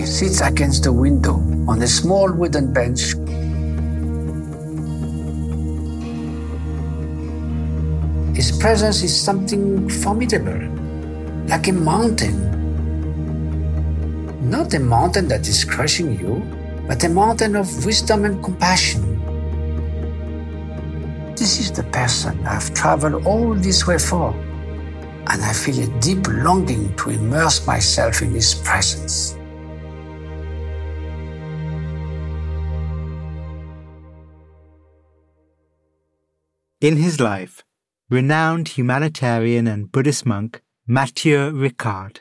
He sits against the window on a small wooden bench. His presence is something formidable, like a mountain. Not a mountain that is crushing you, but a mountain of wisdom and compassion. This is the person I've traveled all this way for, and I feel a deep longing to immerse myself in his presence. In his life, renowned humanitarian and Buddhist monk Matthieu Ricard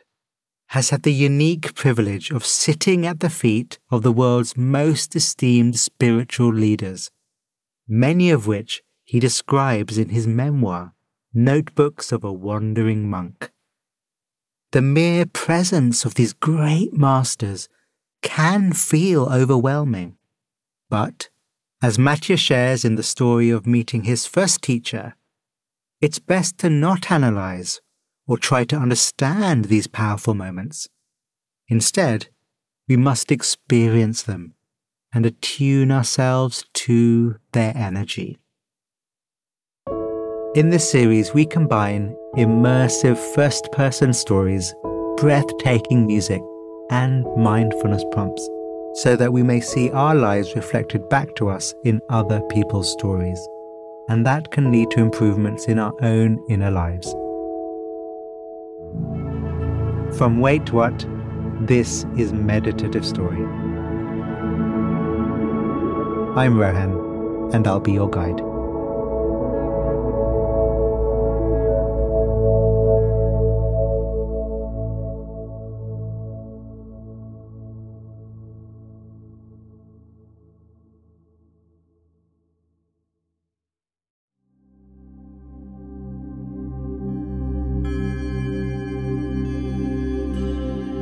has had the unique privilege of sitting at the feet of the world's most esteemed spiritual leaders, many of which he describes in his memoir, Notebooks of a Wandering Monk. The mere presence of these great masters can feel overwhelming, but as Matthieu shares in the story of meeting his first teacher, it's best to not analyze or try to understand these powerful moments. Instead, we must experience them and attune ourselves to their energy. In this series, we combine immersive first person stories, breathtaking music, and mindfulness prompts so that we may see our lives reflected back to us in other people's stories. And that can lead to improvements in our own inner lives. From Wait What, this is Meditative Story. I'm Rohan, and I'll be your guide.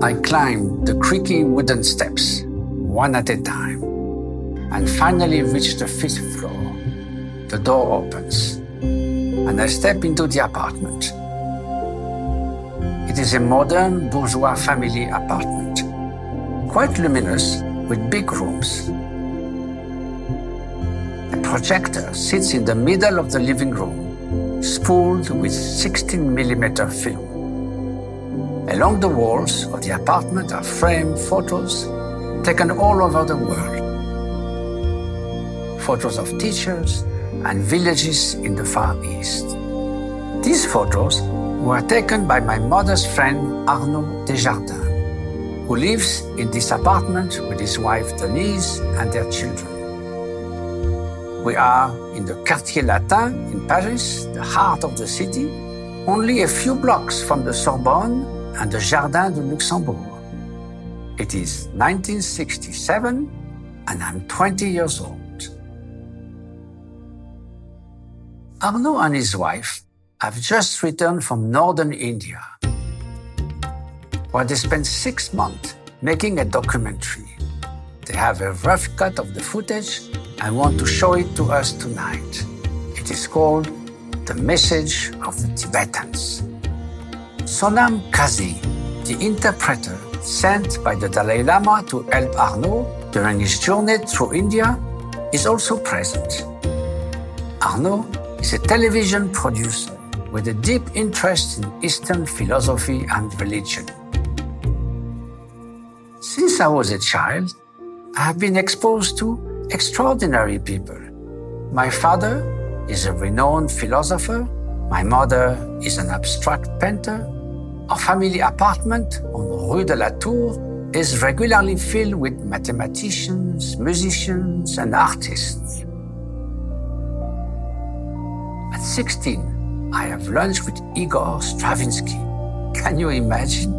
I climbed the creaky wooden steps, one at a time, and finally reached the fifth floor. The door opens, and I step into the apartment. It is a modern bourgeois family apartment, quite luminous with big rooms. A projector sits in the middle of the living room, spooled with 16 millimeter film. Along the walls of the apartment are framed photos taken all over the world. Photos of teachers and villages in the Far East. These photos were taken by my mother's friend Arnaud Desjardins, who lives in this apartment with his wife Denise and their children. We are in the Quartier Latin in Paris, the heart of the city, only a few blocks from the Sorbonne and the Jardin de Luxembourg. It is 1967 and I'm 20 years old. Arnaud and his wife have just returned from northern India, where they spent six months making a documentary. They have a rough cut of the footage and want to show it to us tonight. It is called The Message of the Tibetans. Sonam Kazi, the interpreter sent by the Dalai Lama to help Arnaud during his journey through India, is also present. Arnaud is a television producer with a deep interest in Eastern philosophy and religion. Since I was a child, I have been exposed to extraordinary people. My father is a renowned philosopher. My mother is an abstract painter. Our family apartment on Rue de la Tour is regularly filled with mathematicians, musicians, and artists. At 16, I have lunch with Igor Stravinsky. Can you imagine?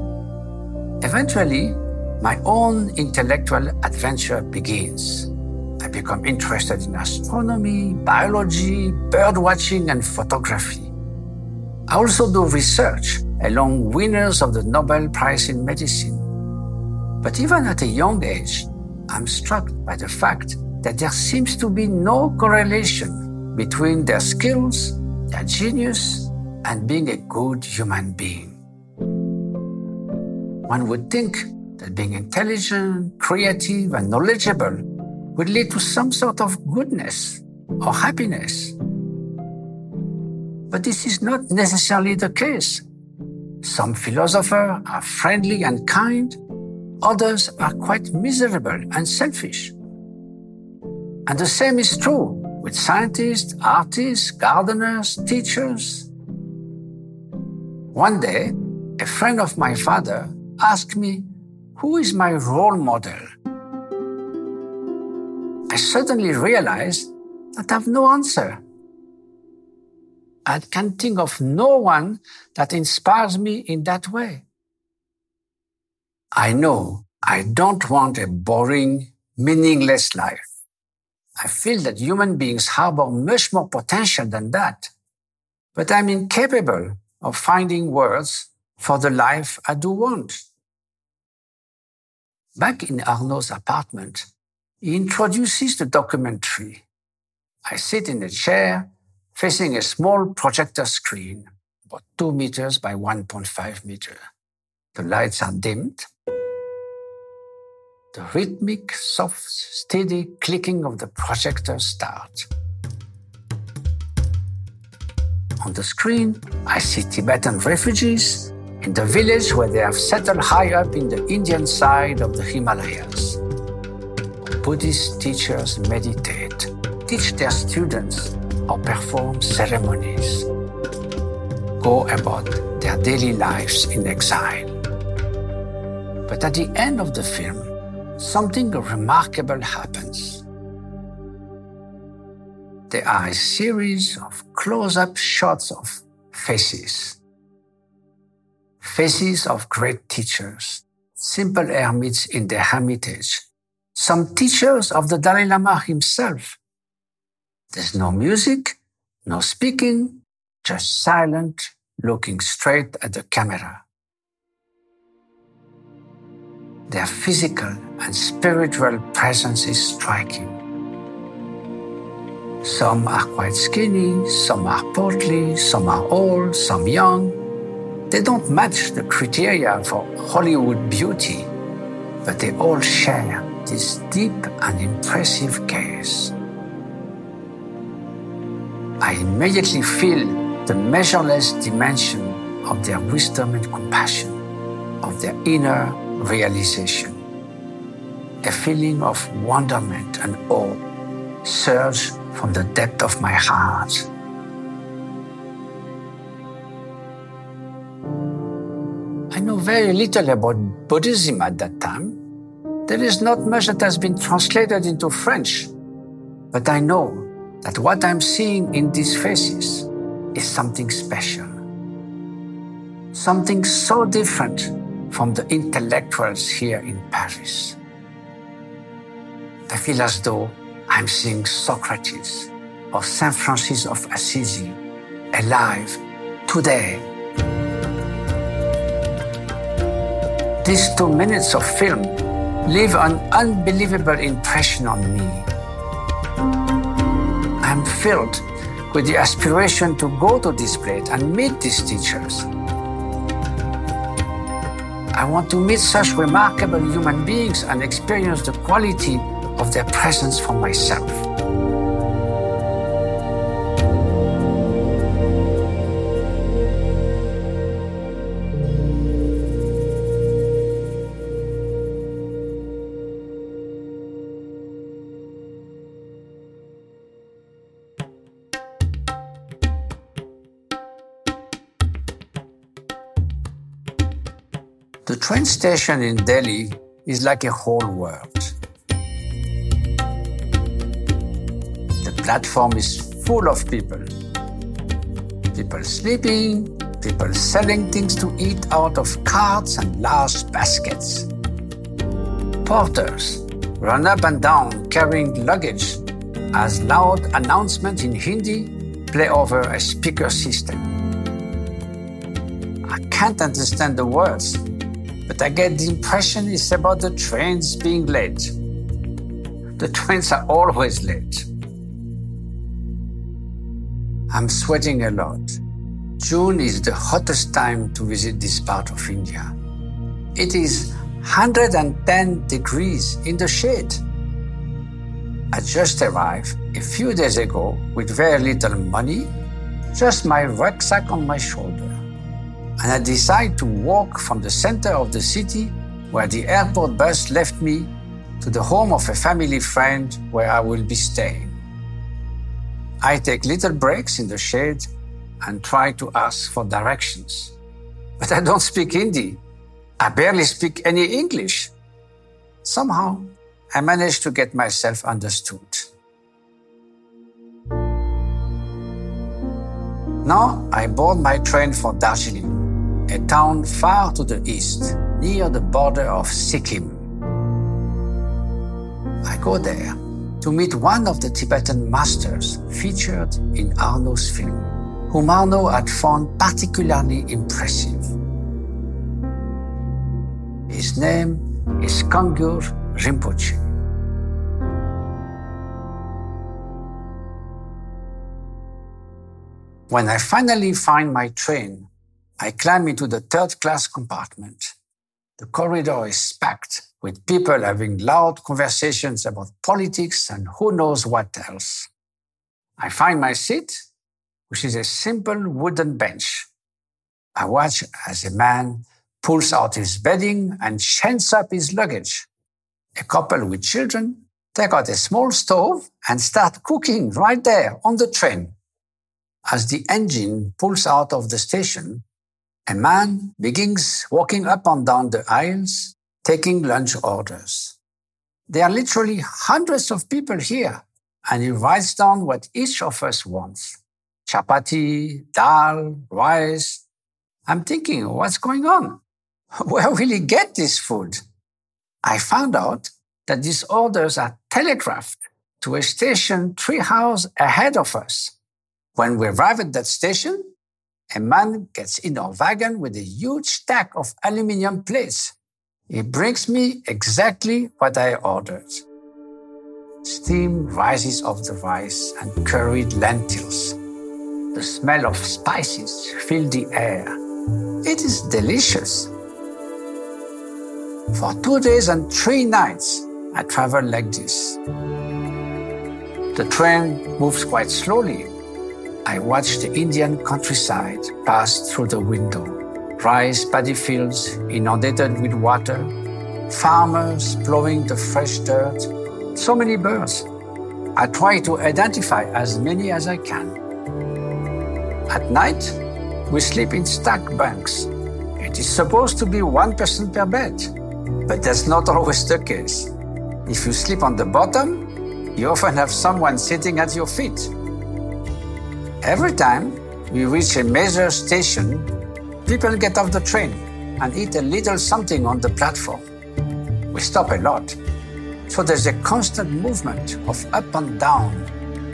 Eventually, my own intellectual adventure begins. I become interested in astronomy, biology, bird watching, and photography. I also do research along winners of the Nobel Prize in Medicine. But even at a young age, I'm struck by the fact that there seems to be no correlation between their skills, their genius, and being a good human being. One would think that being intelligent, creative, and knowledgeable would lead to some sort of goodness or happiness. But this is not necessarily the case. Some philosophers are friendly and kind, others are quite miserable and selfish. And the same is true with scientists, artists, gardeners, teachers. One day, a friend of my father asked me who is my role model? I suddenly realized that I have no answer. I can think of no one that inspires me in that way. I know I don't want a boring, meaningless life. I feel that human beings harbor much more potential than that. But I'm incapable of finding words for the life I do want. Back in Arnaud's apartment, he introduces the documentary. I sit in a chair facing a small projector screen, about two meters by 1.5 meter. The lights are dimmed. The rhythmic, soft, steady clicking of the projector starts. On the screen, I see Tibetan refugees in the village where they have settled high up in the Indian side of the Himalayas. Buddhist teachers meditate, teach their students, or perform ceremonies, go about their daily lives in exile. But at the end of the film, something remarkable happens. There are a series of close up shots of faces faces of great teachers, simple hermits in their hermitage, some teachers of the Dalai Lama himself. There's no music, no speaking, just silent, looking straight at the camera. Their physical and spiritual presence is striking. Some are quite skinny, some are portly, some are old, some young, they don't match the criteria for Hollywood beauty, but they all share this deep and impressive gaze. I immediately feel the measureless dimension of their wisdom and compassion, of their inner realization. A feeling of wonderment and awe surged from the depth of my heart. I know very little about Buddhism at that time. There is not much that has been translated into French. But I know that what I'm seeing in these faces is something special. Something so different from the intellectuals here in Paris. I feel as though I'm seeing Socrates or St. Francis of Assisi alive today These two minutes of film leave an unbelievable impression on me. I'm filled with the aspiration to go to this place and meet these teachers. I want to meet such remarkable human beings and experience the quality of their presence for myself. Train station in Delhi is like a whole world. The platform is full of people. People sleeping, people selling things to eat out of carts and large baskets. Porters run up and down carrying luggage as loud announcements in Hindi play over a speaker system. I can't understand the words, but I get the impression it's about the trains being late. The trains are always late. I'm sweating a lot. June is the hottest time to visit this part of India. It is 110 degrees in the shade. I just arrived a few days ago with very little money, just my rucksack on my shoulder and I decided to walk from the center of the city where the airport bus left me to the home of a family friend where I will be staying. I take little breaks in the shade and try to ask for directions. But I don't speak Hindi. I barely speak any English. Somehow, I managed to get myself understood. Now I board my train for Darjeeling a town far to the east, near the border of Sikkim. I go there to meet one of the Tibetan masters featured in Arnaud's film, whom Arnaud had found particularly impressive. His name is Kangyur Rinpoche. When I finally find my train I climb into the third class compartment. The corridor is packed with people having loud conversations about politics and who knows what else. I find my seat, which is a simple wooden bench. I watch as a man pulls out his bedding and chains up his luggage. A couple with children take out a small stove and start cooking right there on the train. As the engine pulls out of the station, a man begins walking up and down the aisles, taking lunch orders. There are literally hundreds of people here, and he writes down what each of us wants chapati, dal, rice. I'm thinking, what's going on? Where will he get this food? I found out that these orders are telegraphed to a station three hours ahead of us. When we arrive at that station, a man gets in our wagon with a huge stack of aluminium plates. He brings me exactly what I ordered. Steam rises off the rice and curried lentils. The smell of spices fill the air. It is delicious. For two days and three nights, I travel like this. The train moves quite slowly I watched the Indian countryside pass through the window. Rice paddy fields inundated with water, farmers plowing the fresh dirt, so many birds. I try to identify as many as I can. At night, we sleep in stack bunks. It is supposed to be one person per bed, but that's not always the case. If you sleep on the bottom, you often have someone sitting at your feet. Every time we reach a major station, people get off the train and eat a little something on the platform. We stop a lot. So there's a constant movement of up and down,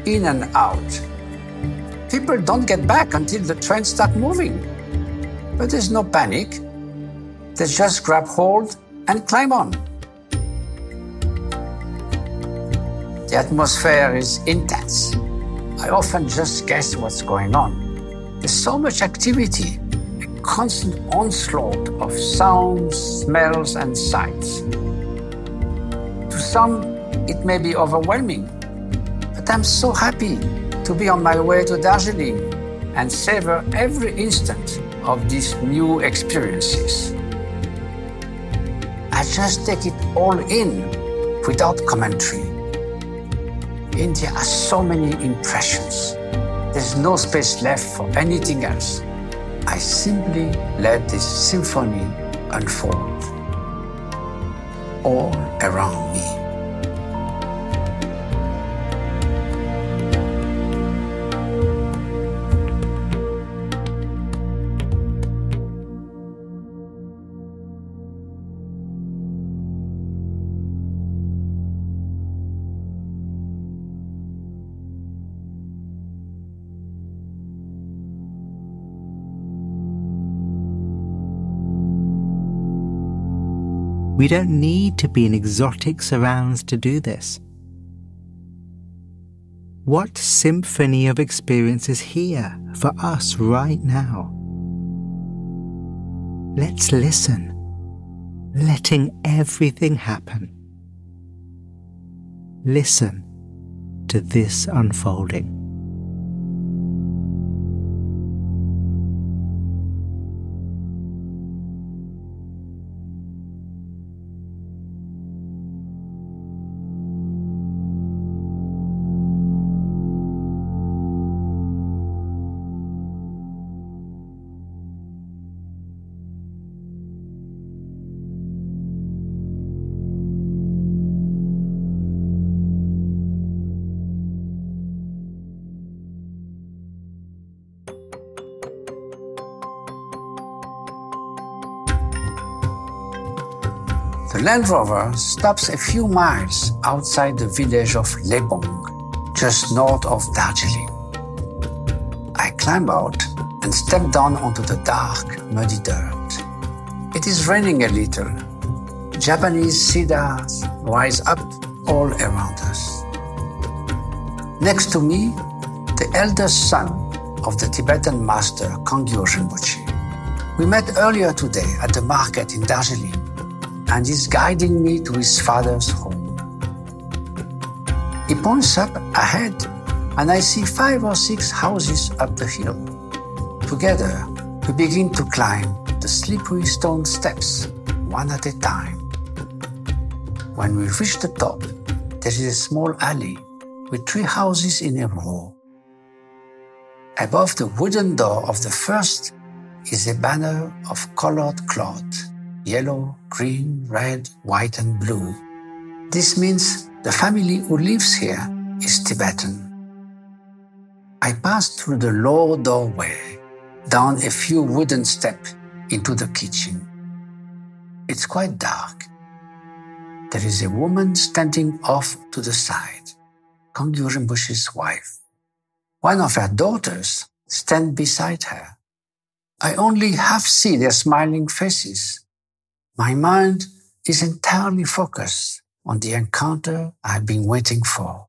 in and out. People don't get back until the train starts moving. But there's no panic. they just grab hold and climb on. The atmosphere is intense. I often just guess what's going on. There's so much activity, a constant onslaught of sounds, smells, and sights. To some, it may be overwhelming, but I'm so happy to be on my way to Darjeeling and savor every instant of these new experiences. I just take it all in without commentary. India has so many impressions. There's no space left for anything else. I simply let this symphony unfold all around me. We don't need to be in exotic surrounds to do this. What symphony of experience is here for us right now? Let's listen, letting everything happen. Listen to this unfolding. The Land Rover stops a few miles outside the village of Lebong, just north of Darjeeling. I climb out and step down onto the dark, muddy dirt. It is raining a little. Japanese cedars rise up all around us. Next to me, the eldest son of the Tibetan master Kangyur Rinpoche. We met earlier today at the market in Darjeeling and is guiding me to his father's home. He points up ahead, and I see five or six houses up the hill. Together, we begin to climb the slippery stone steps, one at a time. When we reach the top, there is a small alley with three houses in a row. Above the wooden door of the first is a banner of colored cloth yellow, green, red, white, and blue. This means the family who lives here is Tibetan. I passed through the low doorway, down a few wooden steps into the kitchen. It's quite dark. There is a woman standing off to the side, Kangyur Rinpoche's wife. One of her daughters stands beside her. I only half see their smiling faces my mind is entirely focused on the encounter I've been waiting for.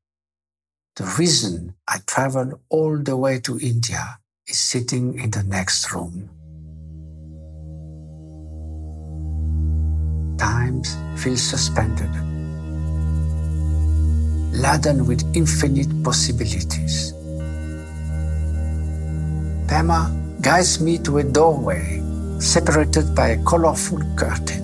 The reason I traveled all the way to India is sitting in the next room. Time feels suspended, laden with infinite possibilities. Pema guides me to a doorway separated by a colorful curtain.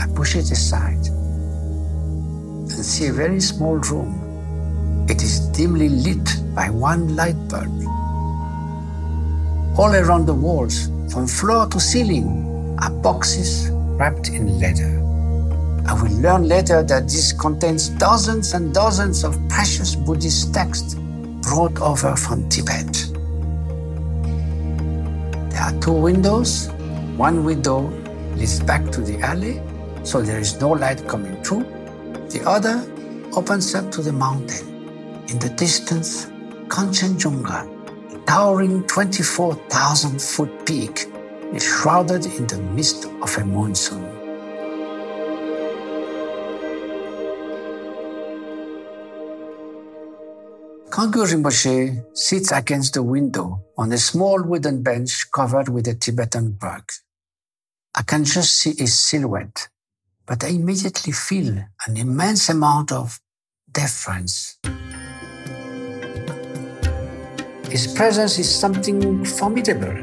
I push it aside and see a very small room. It is dimly lit by one light bulb. All around the walls, from floor to ceiling, are boxes wrapped in leather. I will learn later that this contains dozens and dozens of precious Buddhist texts brought over from Tibet. Two windows. One window leads back to the alley, so there is no light coming through. The other opens up to the mountain. In the distance, Kanchenjunga, a towering 24,000 foot peak, is shrouded in the mist of a monsoon. Kangyur Rinpoche sits against the window on a small wooden bench covered with a Tibetan rug. I can just see his silhouette, but I immediately feel an immense amount of deference. His presence is something formidable,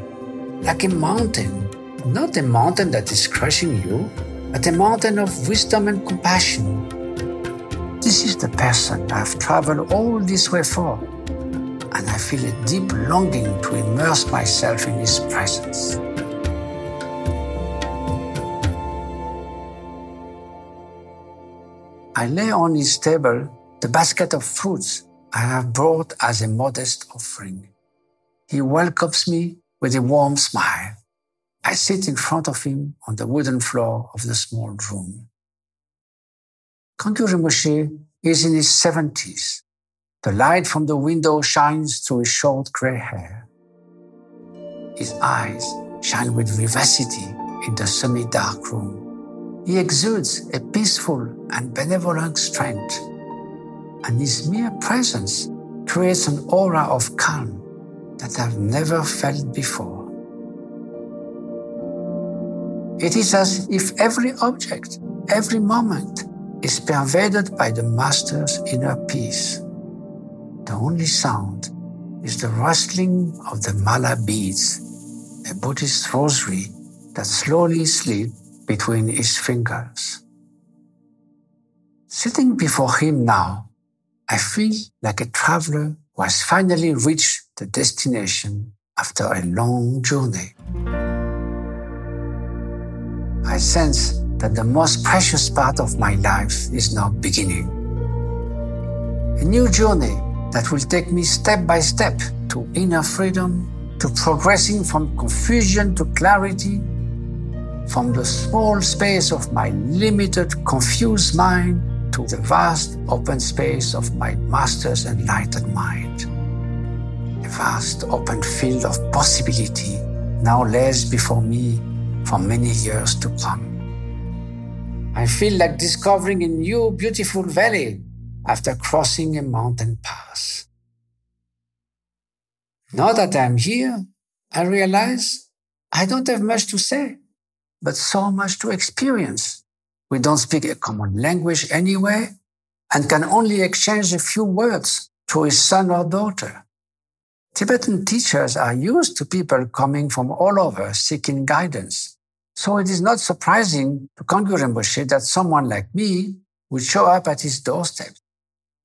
like a mountain, not a mountain that is crushing you, but a mountain of wisdom and compassion this is the person I've traveled all this way for, and I feel a deep longing to immerse myself in his presence. I lay on his table the basket of fruits I have brought as a modest offering. He welcomes me with a warm smile. I sit in front of him on the wooden floor of the small room. Kangyur Rinpoche is in his 70s. The light from the window shines through his short gray hair. His eyes shine with vivacity in the semi dark room. He exudes a peaceful and benevolent strength, and his mere presence creates an aura of calm that I've never felt before. It is as if every object, every moment, is pervaded by the Master's inner peace. The only sound is the rustling of the mala beads, a Buddhist rosary that slowly slip between his fingers. Sitting before him now, I feel like a traveler who has finally reached the destination after a long journey. I sense that the most precious part of my life is now beginning. A new journey that will take me step by step to inner freedom, to progressing from confusion to clarity, from the small space of my limited, confused mind to the vast open space of my Master's enlightened mind. A vast open field of possibility now lays before me for many years to come. I feel like discovering a new beautiful valley after crossing a mountain pass. Now that I'm here, I realize I don't have much to say, but so much to experience. We don't speak a common language anyway and can only exchange a few words to his son or daughter. Tibetan teachers are used to people coming from all over seeking guidance. So it is not surprising to Kangyur Rinpoche that someone like me would show up at his doorstep.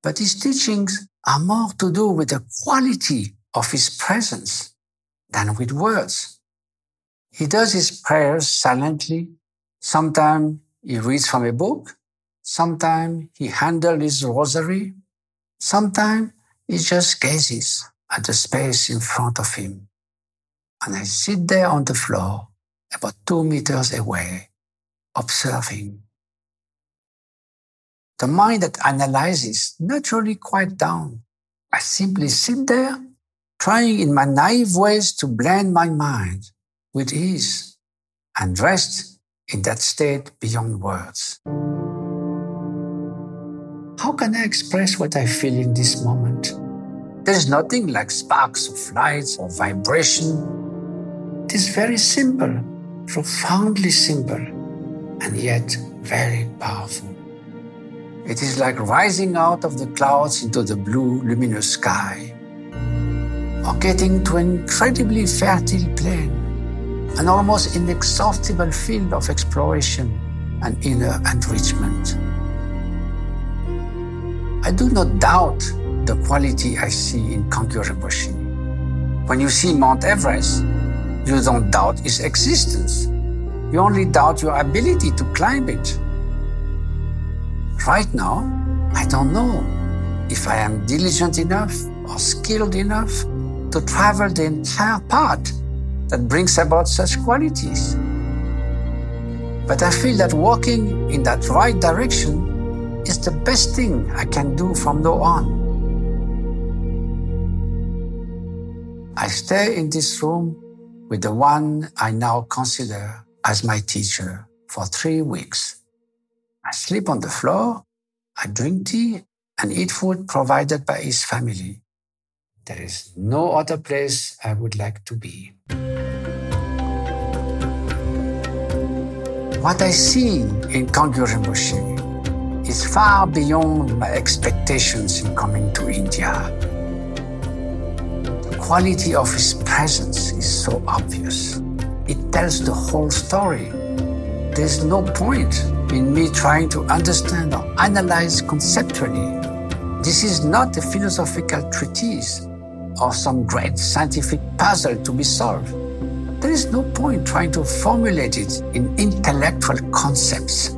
But his teachings are more to do with the quality of his presence than with words. He does his prayers silently. Sometimes he reads from a book. Sometimes he handles his rosary. Sometimes he just gazes at the space in front of him. And I sit there on the floor about two meters away, observing. The mind that analyzes naturally quiet down. I simply sit there, trying in my naive ways to blend my mind with ease and rest in that state beyond words. How can I express what I feel in this moment? There's nothing like sparks of light or vibration. It is very simple profoundly simple and yet very powerful. It is like rising out of the clouds into the blue, luminous sky, or getting to an incredibly fertile plain, an almost inexhaustible field of exploration and inner enrichment. I do not doubt the quality I see in Kangyur Rinpoche. When you see Mount Everest, you don't doubt its existence. You only doubt your ability to climb it. Right now, I don't know if I am diligent enough or skilled enough to travel the entire path that brings about such qualities. But I feel that walking in that right direction is the best thing I can do from now on. I stay in this room with the one I now consider as my teacher for three weeks. I sleep on the floor, I drink tea, and eat food provided by his family. There is no other place I would like to be. What I see in Kangyur Rinpoche is far beyond my expectations in coming to India. Quality of his presence is so obvious. It tells the whole story. There's no point in me trying to understand or analyze conceptually. This is not a philosophical treatise or some great scientific puzzle to be solved. There is no point trying to formulate it in intellectual concepts.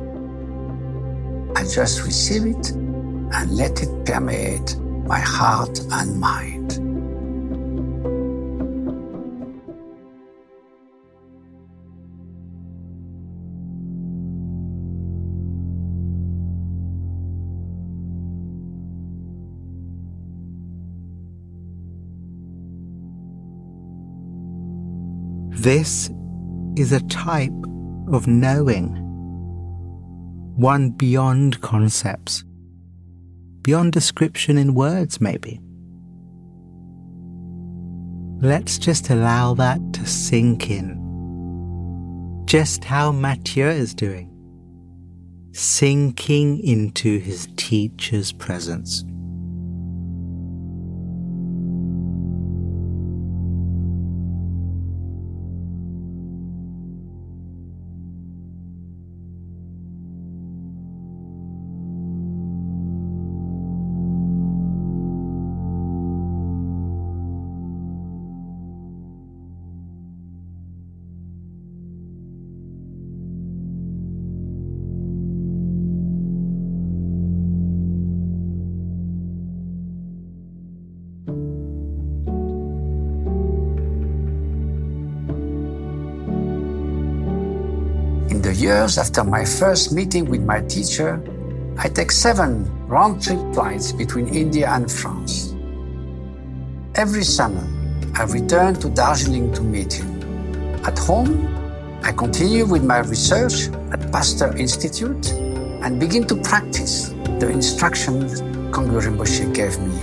I just receive it and let it permeate my heart and mind. This is a type of knowing, one beyond concepts, beyond description in words, maybe. Let's just allow that to sink in. Just how Matthieu is doing, sinking into his teacher's presence. Years after my first meeting with my teacher, I take seven round trip flights between India and France. Every summer, I return to Darjeeling to meet him. At home, I continue with my research at Pasteur Institute and begin to practice the instructions Kangyur Rinpoche gave me.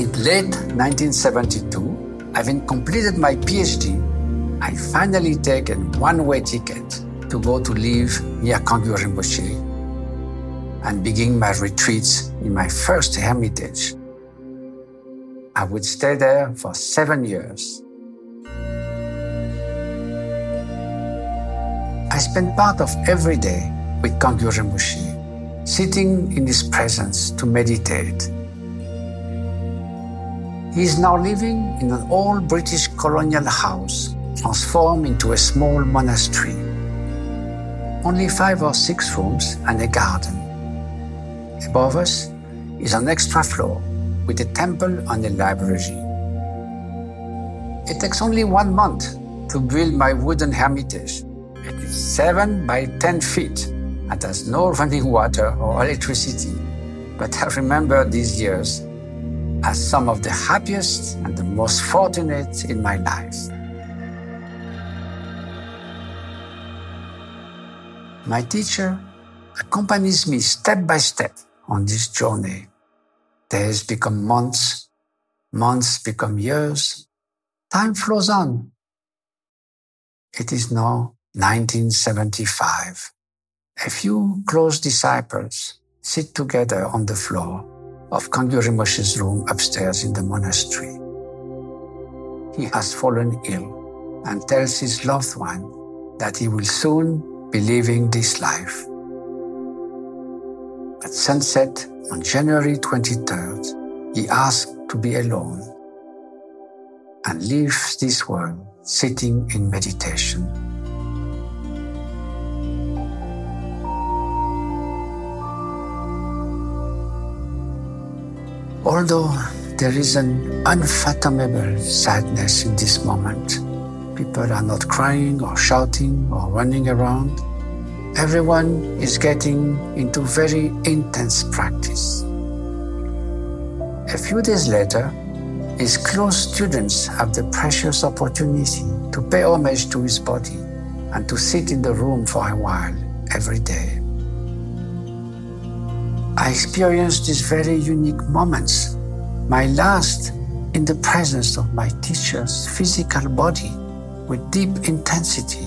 In late 1972, having completed my PhD, I finally take a one-way ticket to go to live near Kangyur Rinpoche and begin my retreats in my first hermitage. I would stay there for seven years. I spent part of every day with Kangyur Rinpoche, sitting in his presence to meditate. He is now living in an old British colonial house transformed into a small monastery. Only five or six rooms and a garden. Above us is an extra floor with a temple and a library. It takes only one month to build my wooden hermitage. It is seven by ten feet and has no running water or electricity. But I remember these years as some of the happiest and the most fortunate in my life. My teacher accompanies me step by step on this journey. Days become months, months become years, time flows on. It is now 1975. A few close disciples sit together on the floor of Kangyur Rinpoche's room upstairs in the monastery. He has fallen ill and tells his loved one that he will soon be leaving this life. At sunset on January 23rd, he asked to be alone and leaves this world sitting in meditation. Although there is an unfathomable sadness in this moment, people are not crying or shouting or running around. Everyone is getting into very intense practice. A few days later, his close students have the precious opportunity to pay homage to his body and to sit in the room for a while every day. I experienced these very unique moments, my last in the presence of my teacher's physical body with deep intensity.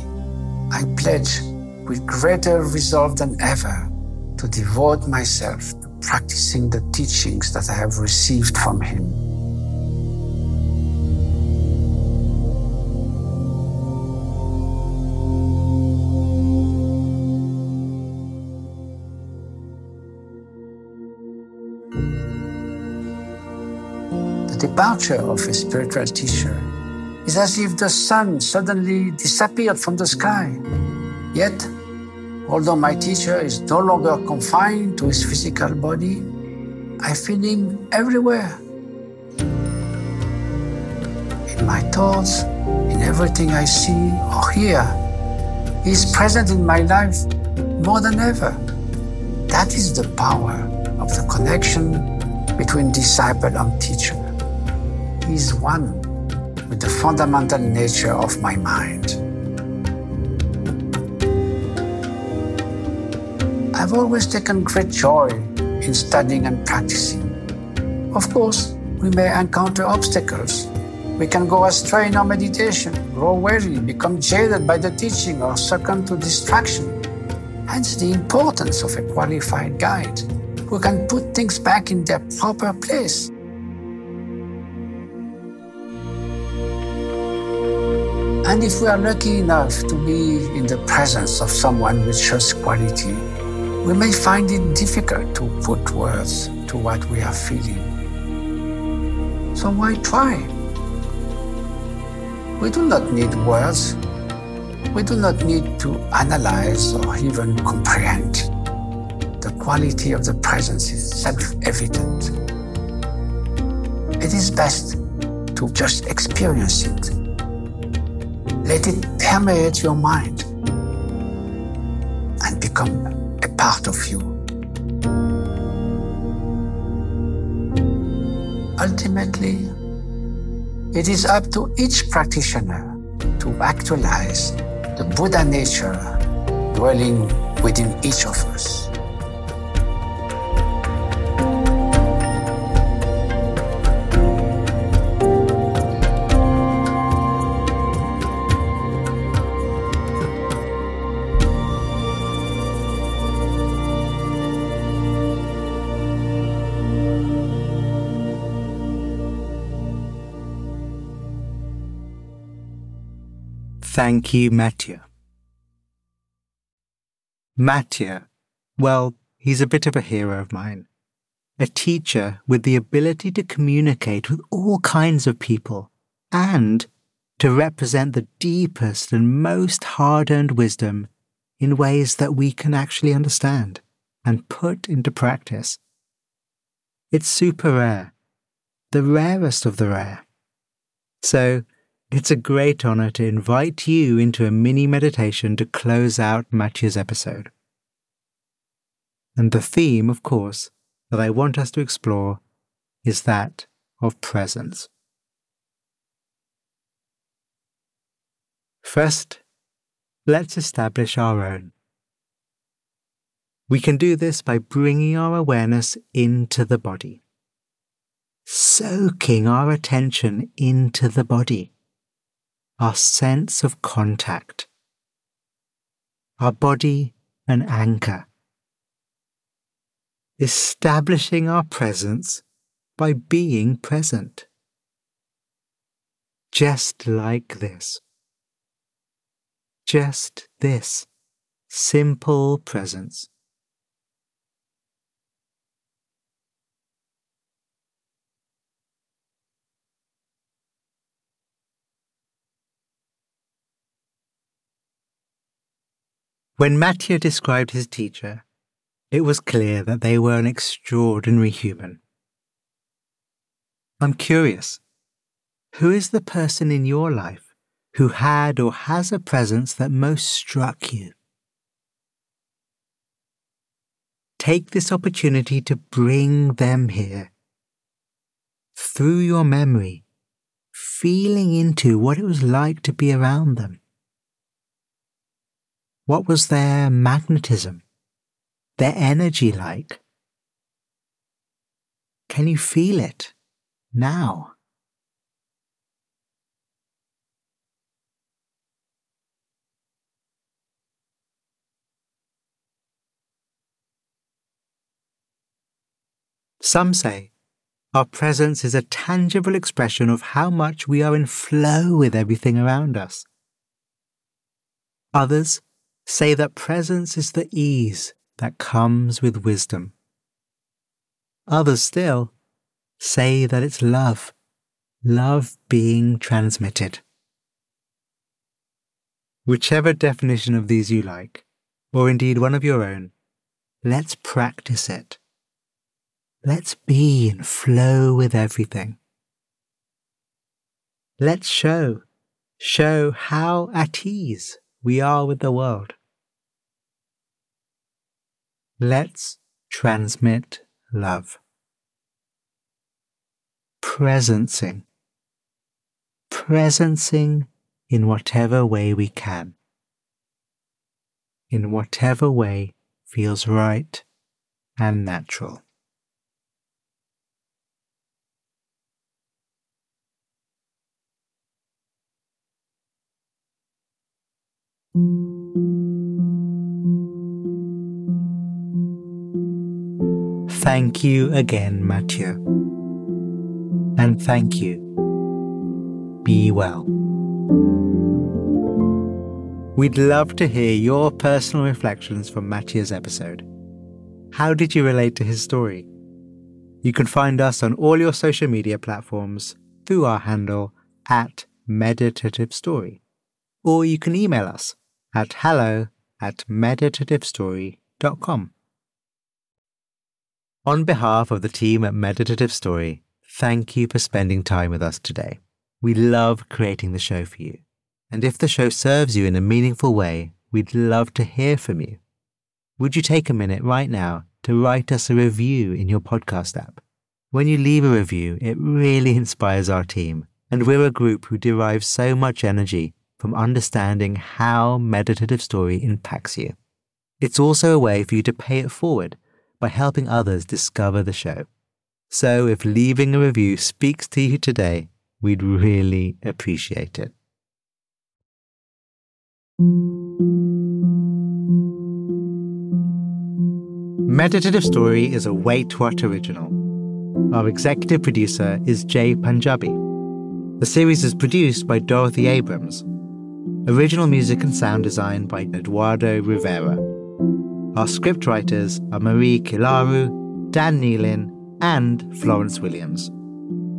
I pledge with greater resolve than ever to devote myself to practicing the teachings that I have received from him. The departure of a spiritual teacher is as if the sun suddenly disappeared from the sky. Yet, although my teacher is no longer confined to his physical body, I feel him everywhere. In my thoughts, in everything I see or hear, he is present in my life more than ever. That is the power of the connection between disciple and teacher He is one with the fundamental nature of my mind. I've always taken great joy in studying and practicing. Of course, we may encounter obstacles. We can go astray in our meditation, grow weary, become jaded by the teaching, or succumb to distraction. Hence, the importance of a qualified guide who can put things back in their proper place And if we are lucky enough to be in the presence of someone with such quality, we may find it difficult to put words to what we are feeling. So why try? We do not need words. We do not need to analyze or even comprehend. The quality of the presence is self evident. It is best to just experience it let it permeate your mind and become a part of you. Ultimately, it is up to each practitioner to actualize the Buddha nature dwelling within each of us. Thank you, Matthieu. Matthieu, well, he's a bit of a hero of mine. A teacher with the ability to communicate with all kinds of people and to represent the deepest and most hard earned wisdom in ways that we can actually understand and put into practice. It's super rare, the rarest of the rare. So, it's a great honor to invite you into a mini meditation to close out Matthieu's episode. And the theme, of course, that I want us to explore is that of presence. First, let's establish our own. We can do this by bringing our awareness into the body, soaking our attention into the body our sense of contact, our body an anchor, establishing our presence by being present. Just like this. Just this simple presence. When Matthieu described his teacher, it was clear that they were an extraordinary human. I'm curious, who is the person in your life who had or has a presence that most struck you? Take this opportunity to bring them here. through your memory, feeling into what it was like to be around them. What was their magnetism, their energy like? Can you feel it now? Some say our presence is a tangible expression of how much we are in flow with everything around us. Others say that presence is the ease that comes with wisdom. Others still say that it's love, love being transmitted. Whichever definition of these you like, or indeed one of your own, let's practice it. Let's be and flow with everything. Let's show, show how at ease we are with the world. Let's transmit love. Presencing. Presencing in whatever way we can. In whatever way feels right and natural. Thank you again, Matthieu. And thank you. Be well. We'd love to hear your personal reflections from Matthieu's episode. How did you relate to his story? You can find us on all your social media platforms through our handle at Meditative Story. Or you can email us at hello at meditativestory.com. On behalf of the team at Meditative Story, thank you for spending time with us today. We love creating the show for you. And if the show serves you in a meaningful way, we'd love to hear from you. Would you take a minute right now to write us a review in your podcast app? When you leave a review, it really inspires our team, and we're a group who derive so much energy from understanding how meditative story impacts you. It's also a way for you to pay it forward by helping others discover the show. So if leaving a review speaks to you today, we'd really appreciate it. Meditative Story is a Wait What original. Our executive producer is Jay Punjabi. The series is produced by Dorothy Abrams Original music and sound design by Eduardo Rivera. Our scriptwriters are Marie Kilaru, Dan Nealon, and Florence Williams.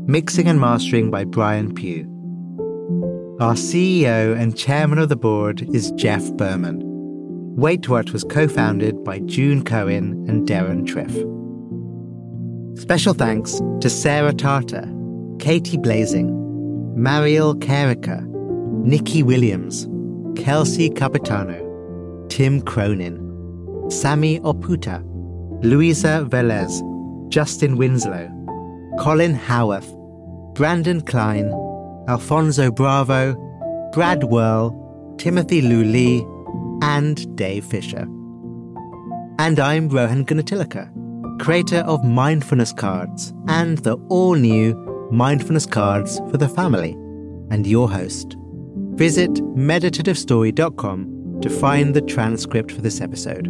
Mixing and mastering by Brian Pugh. Our CEO and chairman of the board is Jeff Berman. Wait What was co founded by June Cohen and Darren Triff. Special thanks to Sarah Tarter, Katie Blazing, Mariel Carica, Nikki Williams, Kelsey Capitano, Tim Cronin, Sammy Oputa, Louisa Velez, Justin Winslow, Colin Howarth, Brandon Klein, Alfonso Bravo, Brad Whirl, Timothy Lou Lee, and Dave Fisher. And I'm Rohan Gunatilaka, creator of Mindfulness Cards and the all new Mindfulness Cards for the Family, and your host. Visit meditativestory.com to find the transcript for this episode.